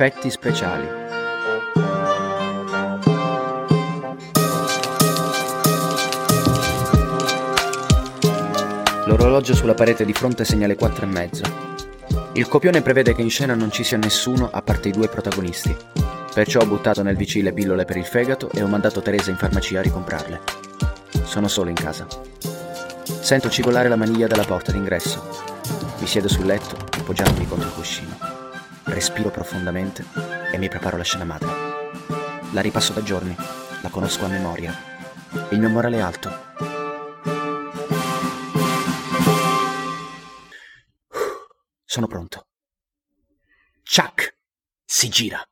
Effetti speciali. L'orologio sulla parete di fronte segna le quattro e mezzo. Il copione prevede che in scena non ci sia nessuno a parte i due protagonisti. Perciò ho buttato nel VC le pillole per il fegato e ho mandato Teresa in farmacia a ricomprarle. Sono solo in casa. Sento cigolare la maniglia della porta d'ingresso. Mi siedo sul letto, appoggiandomi contro il cuscino. Respiro profondamente e mi preparo la scena madre. La ripasso da giorni, la conosco a memoria. Il mio morale è alto. Sono pronto. Chuck si gira.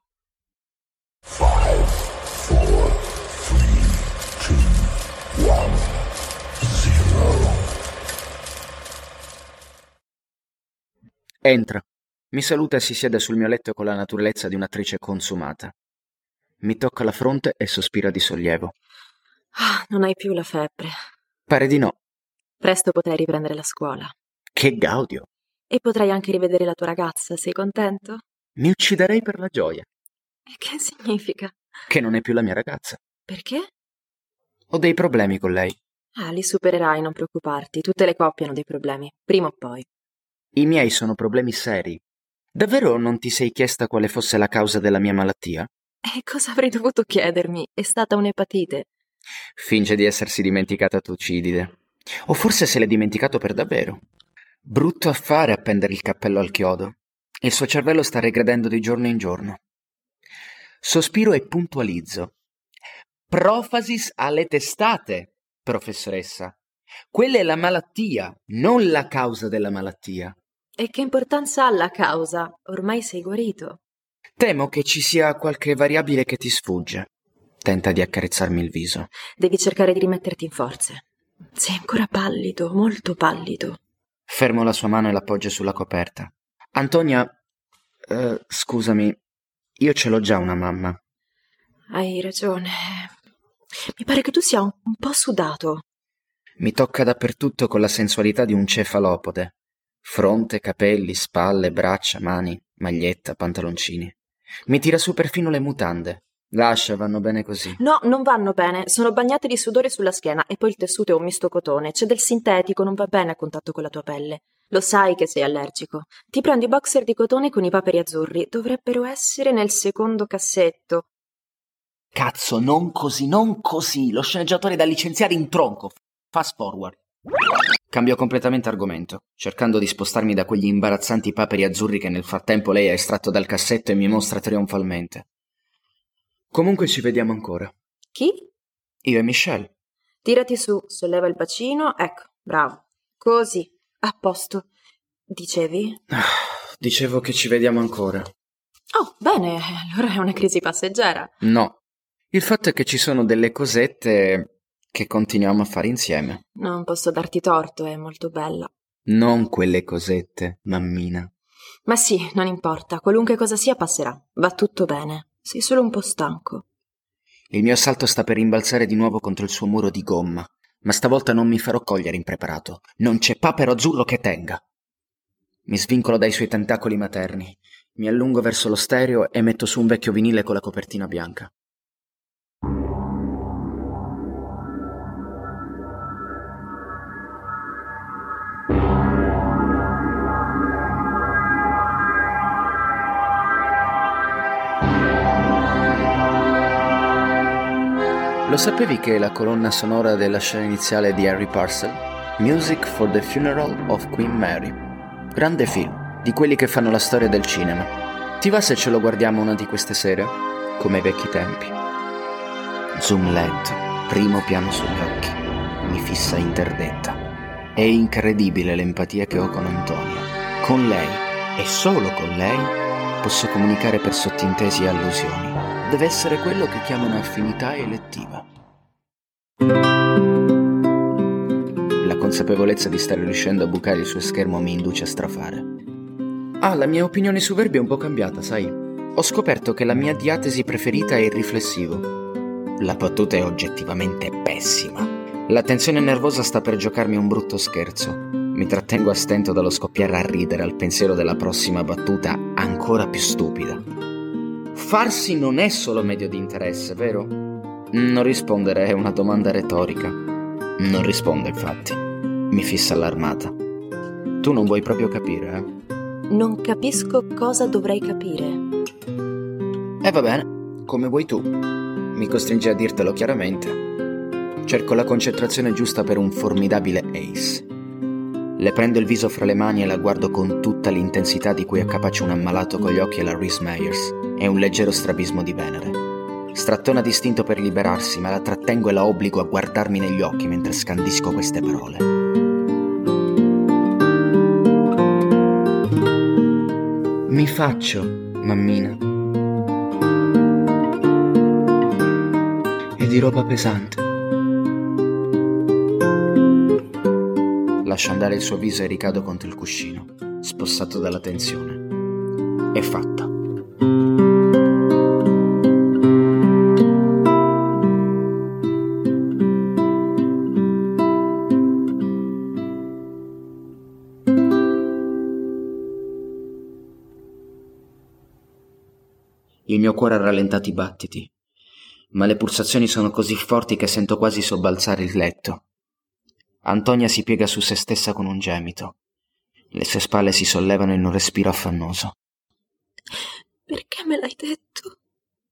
Entra. Mi saluta e si siede sul mio letto con la naturalezza di un'attrice consumata. Mi tocca la fronte e sospira di sollievo. Ah, non hai più la febbre. Pare di no. Presto potrai riprendere la scuola. Che gaudio! E potrai anche rivedere la tua ragazza, sei contento? Mi ucciderei per la gioia, E che significa? che non è più la mia ragazza. Perché? Ho dei problemi con lei. Ah, li supererai, non preoccuparti. Tutte le coppie hanno dei problemi, prima o poi. I miei sono problemi seri. Davvero non ti sei chiesta quale fosse la causa della mia malattia? E cosa avrei dovuto chiedermi? È stata un'epatite. Finge di essersi dimenticata Tucidide. O forse se l'è dimenticato per davvero. Brutto affare appendere il cappello al chiodo. Il suo cervello sta regredendo di giorno in giorno. Sospiro e puntualizzo. Profasis alle testate, professoressa. Quella è la malattia, non la causa della malattia. E che importanza ha la causa? Ormai sei guarito. Temo che ci sia qualche variabile che ti sfugge. Tenta di accarezzarmi il viso. Devi cercare di rimetterti in forze. Sei ancora pallido, molto pallido. Fermo la sua mano e l'appoggio sulla coperta. Antonia, eh, scusami, io ce l'ho già una mamma. Hai ragione. Mi pare che tu sia un, un po' sudato. Mi tocca dappertutto con la sensualità di un cefalopode. Fronte, capelli, spalle, braccia, mani, maglietta, pantaloncini. Mi tira su perfino le mutande. Lascia, vanno bene così. No, non vanno bene. Sono bagnate di sudore sulla schiena e poi il tessuto è un misto cotone. C'è del sintetico, non va bene a contatto con la tua pelle. Lo sai che sei allergico. Ti prendi i boxer di cotone con i paperi azzurri. Dovrebbero essere nel secondo cassetto. Cazzo, non così, non così. Lo sceneggiatore da licenziare in tronco. Fast forward. Cambio completamente argomento, cercando di spostarmi da quegli imbarazzanti paperi azzurri che nel frattempo lei ha estratto dal cassetto e mi mostra trionfalmente. Comunque ci vediamo ancora. Chi? Io e Michelle. Tirati su, solleva il bacino. Ecco, bravo. Così, a posto. Dicevi? Ah, Dicevo che ci vediamo ancora. Oh, bene, allora è una crisi passeggera. No. Il fatto è che ci sono delle cosette che continuiamo a fare insieme. Non posso darti torto, è molto bella. Non quelle cosette, mammina. Ma sì, non importa, qualunque cosa sia passerà. Va tutto bene. Sei solo un po' stanco. Il mio assalto sta per rimbalzare di nuovo contro il suo muro di gomma, ma stavolta non mi farò cogliere impreparato. Non c'è papero azzurro che tenga. Mi svincolo dai suoi tentacoli materni, mi allungo verso lo stereo e metto su un vecchio vinile con la copertina bianca. Lo sapevi che la colonna sonora della scena iniziale di Harry Parcel? Music for the Funeral of Queen Mary. Grande film, di quelli che fanno la storia del cinema. Ti va se ce lo guardiamo una di queste sere? Come ai vecchi tempi. Zoom lento, primo piano sugli occhi. Mi fissa interdetta. È incredibile l'empatia che ho con Antonia. Con lei, e solo con lei, posso comunicare per sottintesi e allusioni. Deve essere quello che chiamano affinità elettiva. La consapevolezza di stare riuscendo a bucare il suo schermo mi induce a strafare. Ah, la mia opinione su Verbi è un po' cambiata, sai. Ho scoperto che la mia diatesi preferita è il riflessivo. La battuta è oggettivamente pessima. La tensione nervosa sta per giocarmi un brutto scherzo. Mi trattengo a stento dallo scoppiare a ridere al pensiero della prossima battuta ancora più stupida. Farsi non è solo medio di interesse, vero? Non rispondere è una domanda retorica. Non risponde, infatti. Mi fissa allarmata. Tu non vuoi proprio capire, eh? Non capisco cosa dovrei capire. E eh, va bene, come vuoi tu. Mi costringe a dirtelo chiaramente. Cerco la concentrazione giusta per un formidabile ace. Le prendo il viso fra le mani e la guardo con tutta l'intensità di cui è capace un ammalato con gli occhi alla Reese Meyers e un leggero strabismo di Venere. Strattona distinto per liberarsi, ma la trattengo e la obbligo a guardarmi negli occhi mentre scandisco queste parole. Mi faccio, mammina. E di roba pesante. lascia andare il suo viso e ricado contro il cuscino, spossato dalla tensione. È fatta. Cuore ha rallentato i battiti, ma le pulsazioni sono così forti che sento quasi sobbalzare il letto. Antonia si piega su se stessa con un gemito. Le sue spalle si sollevano in un respiro affannoso. Perché me l'hai detto?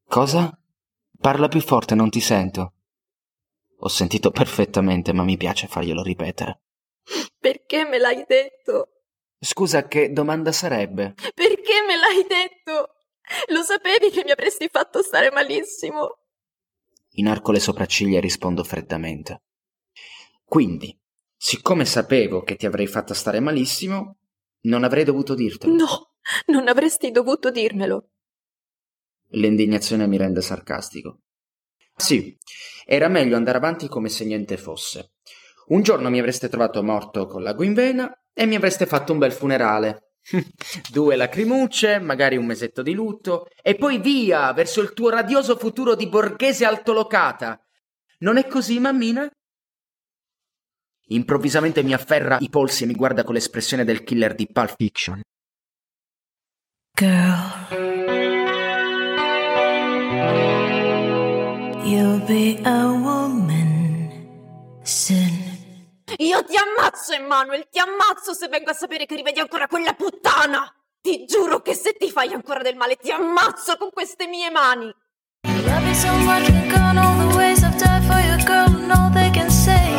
Cosa? Parla più forte, non ti sento. Ho sentito perfettamente, ma mi piace farglielo ripetere. Perché me l'hai detto? Scusa, che domanda sarebbe? Perché me l'hai detto? Lo sapevi che mi avresti fatto stare malissimo? Inarco le sopracciglia e rispondo freddamente. Quindi, Siccome sapevo che ti avrei fatta stare malissimo, non avrei dovuto dirtelo. No, non avresti dovuto dirmelo. L'indignazione mi rende sarcastico. Sì, era meglio andare avanti come se niente fosse. Un giorno mi avreste trovato morto con lago in vena e mi avreste fatto un bel funerale. Due lacrimucce, magari un mesetto di lutto, e poi via verso il tuo radioso futuro di borghese altolocata. Non è così, mammina? Improvvisamente mi afferra i polsi e mi guarda con l'espressione del killer di Pulp Fiction. Girl, you'll be a woman soon. Io ti ammazzo, Emanuel, ti ammazzo se vengo a sapere che rivedi ancora quella puttana! Ti giuro che se ti fai ancora del male ti ammazzo con queste mie mani! Love you so much, gone all the ways I've died for your girl, and all they can say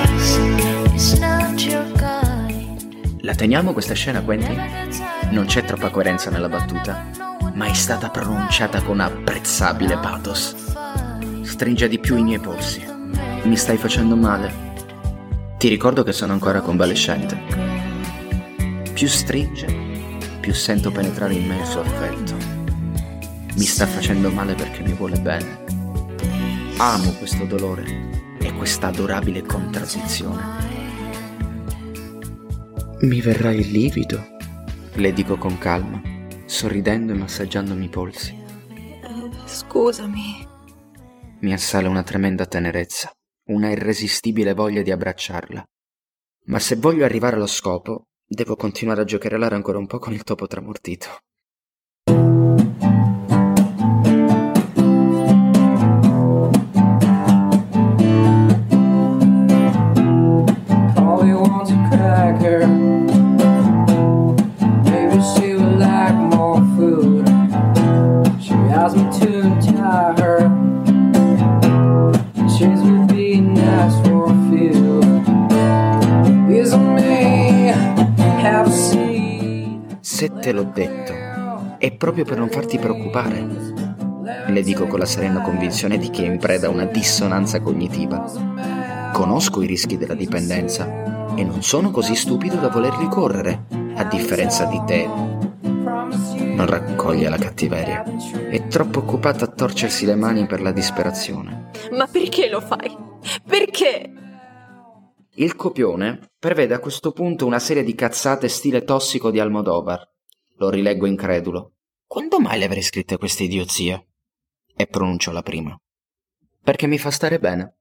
La teniamo questa scena, Quentin? Non c'è troppa coerenza nella battuta, ma è stata pronunciata con apprezzabile pathos. Stringe di più i miei polsi. Mi stai facendo male. Ti ricordo che sono ancora convalescente. Più stringe, più sento penetrare in me il suo affetto. Mi sta facendo male perché mi vuole bene. Amo questo dolore e questa adorabile contraddizione. Mi verrà il livido, le dico con calma, sorridendo e massaggiandomi i polsi. Scusami. Mi assale una tremenda tenerezza, una irresistibile voglia di abbracciarla. Ma se voglio arrivare allo scopo, devo continuare a giocherellare ancora un po' con il topo tramortito. Se te l'ho detto, è proprio per non farti preoccupare. Le dico con la serena convinzione di chi è in preda a una dissonanza cognitiva. Conosco i rischi della dipendenza e non sono così stupido da volerli correre, a differenza di te. Non raccoglie la cattiveria. È troppo occupata a torcersi le mani per la disperazione. Ma perché lo fai? Perché? Il copione prevede a questo punto una serie di cazzate stile tossico di Almodovar. Lo rileggo incredulo. Quando mai le avrei scritte queste idiozie? E pronuncio la prima. Perché mi fa stare bene.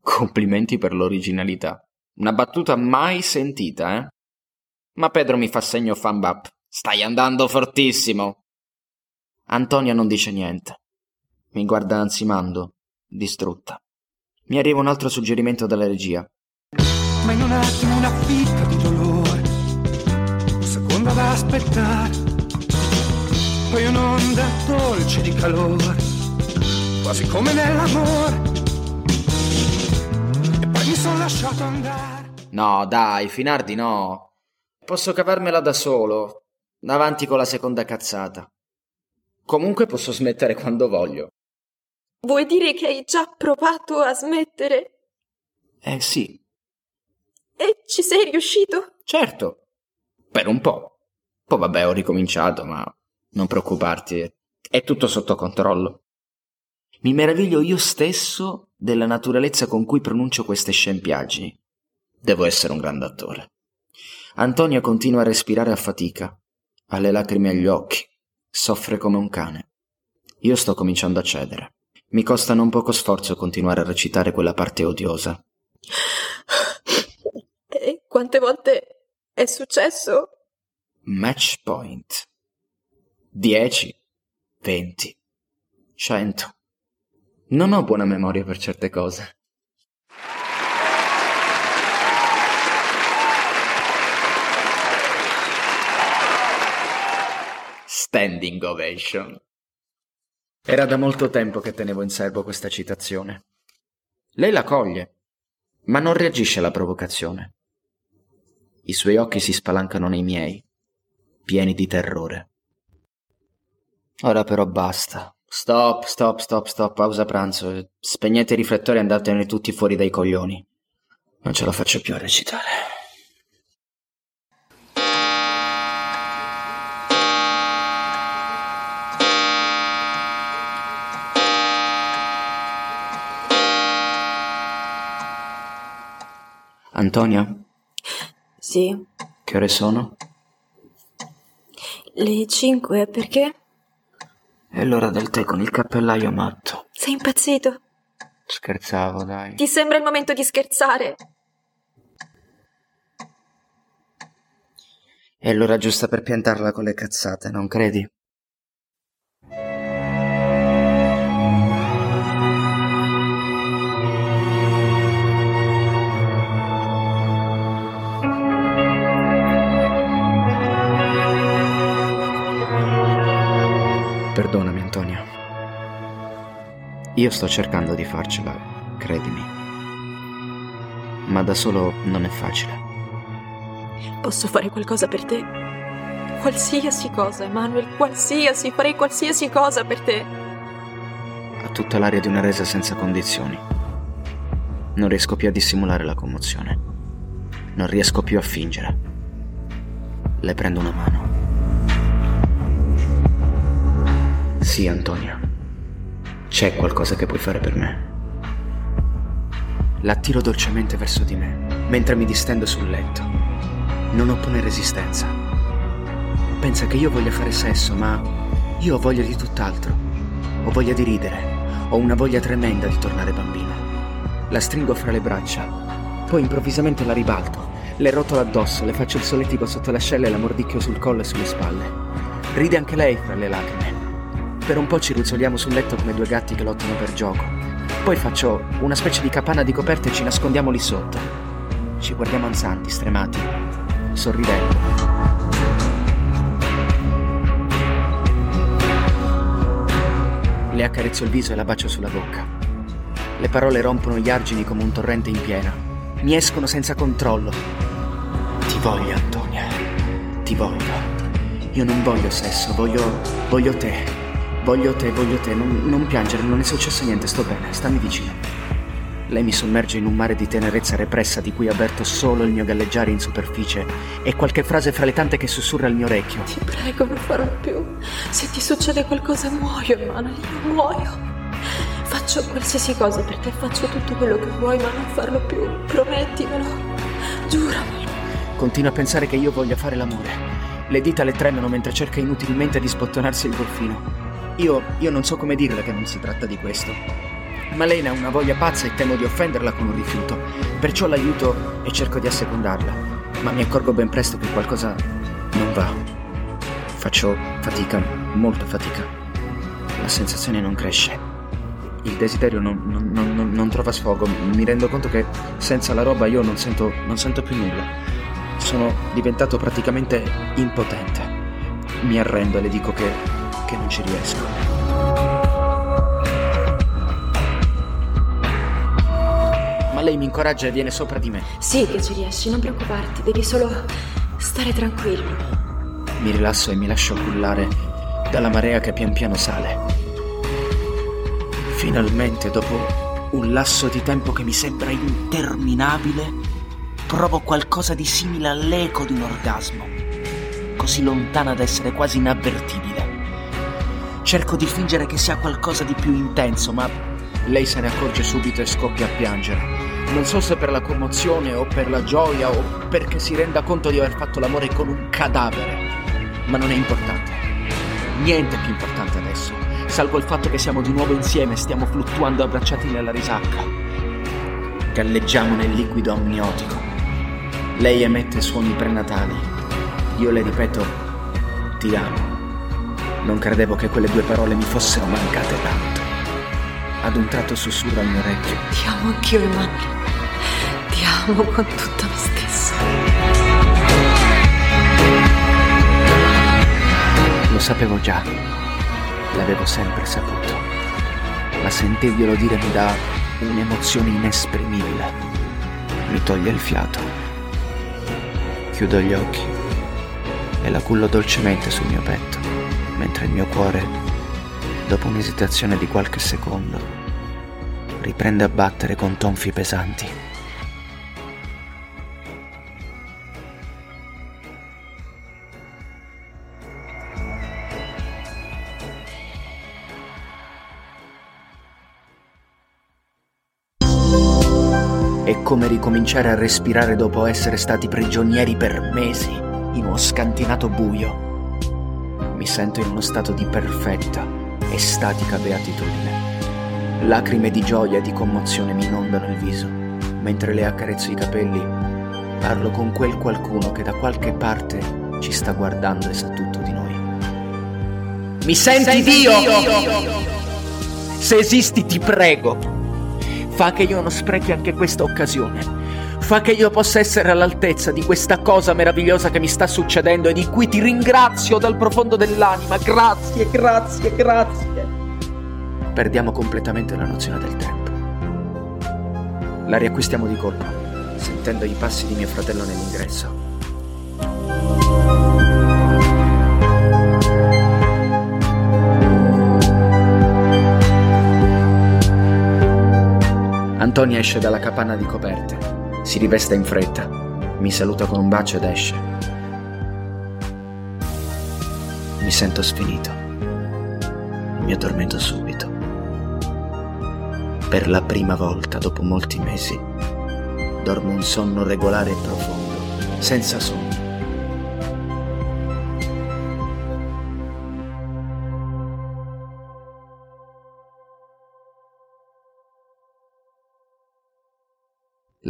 Complimenti per l'originalità. Una battuta mai sentita, eh? Ma Pedro mi fa segno fan Stai andando fortissimo. Antonia non dice niente. Mi guarda ansimando, distrutta. Mi arriva un altro suggerimento dalla regia. Ma in un attimo una fitta di dolore, secondo da aspettare, poi un'onda dolce di calore, quasi come nell'amore, e poi mi sono lasciato andare. No, dai, Finardi no. Posso cavarmela da solo, avanti con la seconda cazzata. Comunque posso smettere quando voglio. Vuoi dire che hai già provato a smettere? Eh sì. E ci sei riuscito? Certo. Per un po'. Poi vabbè, ho ricominciato, ma non preoccuparti, è tutto sotto controllo. Mi meraviglio io stesso della naturalezza con cui pronuncio queste scempiaggini. Devo essere un grande attore. Antonia continua a respirare a fatica, ha le lacrime agli occhi, soffre come un cane. Io sto cominciando a cedere. Mi costa non poco sforzo continuare a recitare quella parte odiosa. E quante volte è successo? Match point. Dieci, venti, cento. Non ho buona memoria per certe cose. Standing ovation. Era da molto tempo che tenevo in serbo questa citazione. Lei la coglie, ma non reagisce alla provocazione. I suoi occhi si spalancano nei miei, pieni di terrore. Ora però basta. Stop, stop, stop, stop, pausa pranzo. Spegnete i riflettori e andatene tutti fuori dai coglioni. Non ce la faccio più a recitare. Antonia? Sì. Che ore sono? Le cinque, perché? È l'ora del tè con il cappellaio matto. Sei impazzito? Scherzavo, dai. Ti sembra il momento di scherzare? È l'ora giusta per piantarla con le cazzate, non credi? Io sto cercando di farcela, credimi. Ma da solo non è facile. Posso fare qualcosa per te? Qualsiasi cosa, Emanuel, qualsiasi, farei qualsiasi cosa per te. Ha tutta l'aria di una resa senza condizioni. Non riesco più a dissimulare la commozione. Non riesco più a fingere. Le prendo una mano. Sì, Antonia. C'è qualcosa che puoi fare per me. L'attiro dolcemente verso di me, mentre mi distendo sul letto. Non oppone resistenza. Pensa che io voglia fare sesso, ma io ho voglia di tutt'altro. Ho voglia di ridere. Ho una voglia tremenda di tornare bambina. La stringo fra le braccia, poi improvvisamente la ribalto. Le rotolo addosso, le faccio il solletico sotto l'ascella e la mordicchio sul collo e sulle spalle. Ride anche lei fra le lacrime. Per un po' ci ruzzoliamo sul letto come due gatti che lottano per gioco. Poi faccio una specie di capanna di coperte e ci nascondiamo lì sotto. Ci guardiamo ansanti, stremati, sorridendo. Le accarezzo il viso e la bacio sulla bocca. Le parole rompono gli argini come un torrente in piena. Mi escono senza controllo. Ti voglio, Antonia. Ti voglio. Io non voglio sesso, voglio. voglio te. Voglio te, voglio te, non, non piangere, non è successo niente, sto bene, stammi vicino. Lei mi sommerge in un mare di tenerezza repressa di cui avverto solo il mio galleggiare in superficie e qualche frase fra le tante che sussurra al mio orecchio. Ti prego, non farò più. Se ti succede qualcosa muoio, Emanuele, io muoio. Faccio qualsiasi cosa per te, faccio tutto quello che vuoi, ma non farlo più. Promettimelo. Giuramelo. Continua a pensare che io voglia fare l'amore. Le dita le tremano mentre cerca inutilmente di sbottonarsi il golfino. Io, io non so come dirle che non si tratta di questo. Ma lei ha una voglia pazza e temo di offenderla con un rifiuto. Perciò l'aiuto e cerco di assecondarla. Ma mi accorgo ben presto che qualcosa non va. Faccio fatica, molta fatica. La sensazione non cresce. Il desiderio non, non, non, non trova sfogo. Mi rendo conto che senza la roba io non sento, non sento più nulla. Sono diventato praticamente impotente. Mi arrendo e le dico che, che non ci riesco. ma lei mi incoraggia e viene sopra di me. Sì, che ci riesci, non preoccuparti, devi solo stare tranquillo. Mi rilasso e mi lascio cullare dalla marea che pian piano sale. Finalmente, dopo un lasso di tempo che mi sembra interminabile, provo qualcosa di simile all'eco di un orgasmo, così lontana da essere quasi inavvertibile. Cerco di fingere che sia qualcosa di più intenso, ma lei se ne accorge subito e scoppia a piangere. Non so se per la commozione o per la gioia o perché si renda conto di aver fatto l'amore con un cadavere. Ma non è importante. Niente è più importante adesso, salvo il fatto che siamo di nuovo insieme e stiamo fluttuando abbracciati nella risacca. Galleggiamo nel liquido amniotico. Lei emette suoni prenatali. Io le ripeto, ti amo. Non credevo che quelle due parole mi fossero mancate tanto. Ad un tratto sussurra al mio orecchio. Ti amo anch'io, Emanuele. Ti amo con tutto me stesso. Lo sapevo già, l'avevo sempre saputo, ma sentirglielo dire mi dà un'emozione inesprimibile, mi toglie il fiato. Chiudo gli occhi e la cullo dolcemente sul mio petto, mentre il mio cuore, dopo un'esitazione di qualche secondo, riprende a battere con tonfi pesanti. È come ricominciare a respirare dopo essere stati prigionieri per mesi in uno scantinato buio. Mi sento in uno stato di perfetta, estatica beatitudine. Lacrime di gioia e di commozione mi inondano il viso, mentre le accarezzo i capelli, parlo con quel qualcuno che da qualche parte ci sta guardando e sa tutto di noi. Mi senti, senti Dio? Dio? Se esisti ti prego, Fa che io non sprechi anche questa occasione. Fa che io possa essere all'altezza di questa cosa meravigliosa che mi sta succedendo e di cui ti ringrazio dal profondo dell'anima. Grazie, grazie, grazie. Perdiamo completamente la nozione del tempo. La riacquistiamo di colpo, sentendo i passi di mio fratello nell'ingresso. Antonia esce dalla capanna di coperte, si riveste in fretta, mi saluta con un bacio ed esce. Mi sento sfinito. Mi addormento subito. Per la prima volta dopo molti mesi dormo un sonno regolare e profondo, senza sonno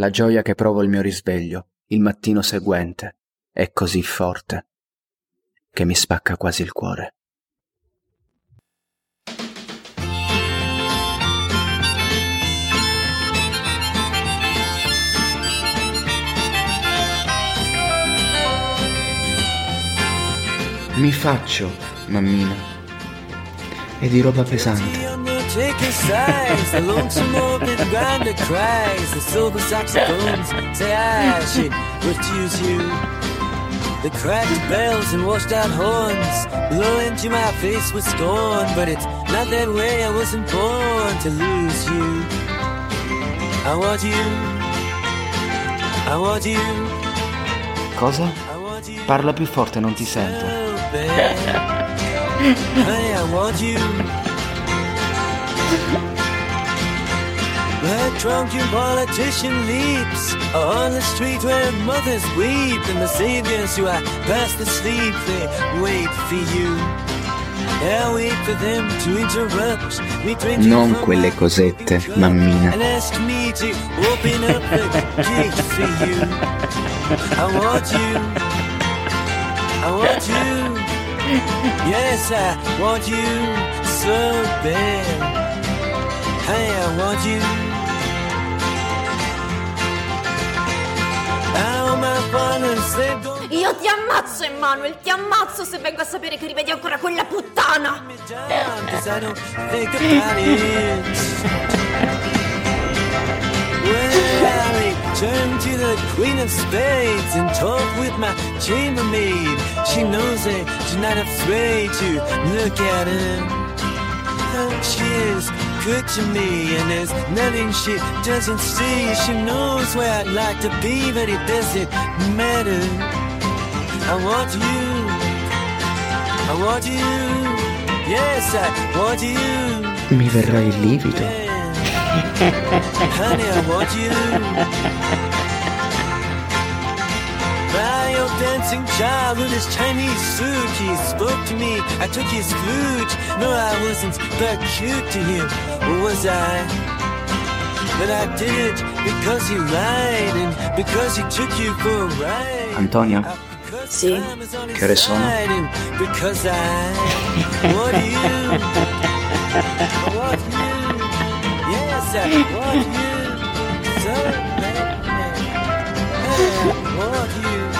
La gioia che provo al mio risveglio, il mattino seguente, è così forte che mi spacca quasi il cuore. Mi faccio, mammina, e di roba pesante. lonesome cries. The silver saxophones say I should refuse you. The cracked bells and washed out horns blow into my face with scorn. But it's not that way, I wasn't born to lose you. I want you. I want you. Cosa? Parla più forte, non ti sento. Honey, I want you. Where drunken politician leaps on the street where mothers weep and the saviors who are past asleep they wait for you. Non quelle cosette, mammina. And ask me to open up for you I want you I want you yes, I want you so bad. Hey, I want you. Io ti ammazzo, Emanuel, ti ammazzo se vengo a sapere che rivedi ancora quella puttana! Turn to the Queen of Spades and talk with my chambermaid. She knows that you're not afraid to look at her. She is good to me, and there's nothing she doesn't see. She knows where I'd like to be, but it doesn't matter. I want you, I want you, yes, I want you. Mi verrà il livido. Honey, I want you. By your dancing child with his Chinese suit, he spoke to me. I took his flute. No, I wasn't that cute to him, or was I? But I did it because he lied and because he took you for a ride. Antonio? Sì. Che ore sono? Because I want you. I want you. Yes, I want you. So bad. for you.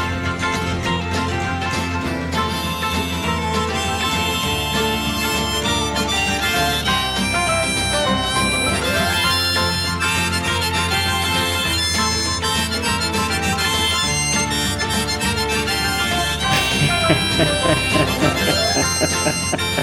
Ha ha ha ha.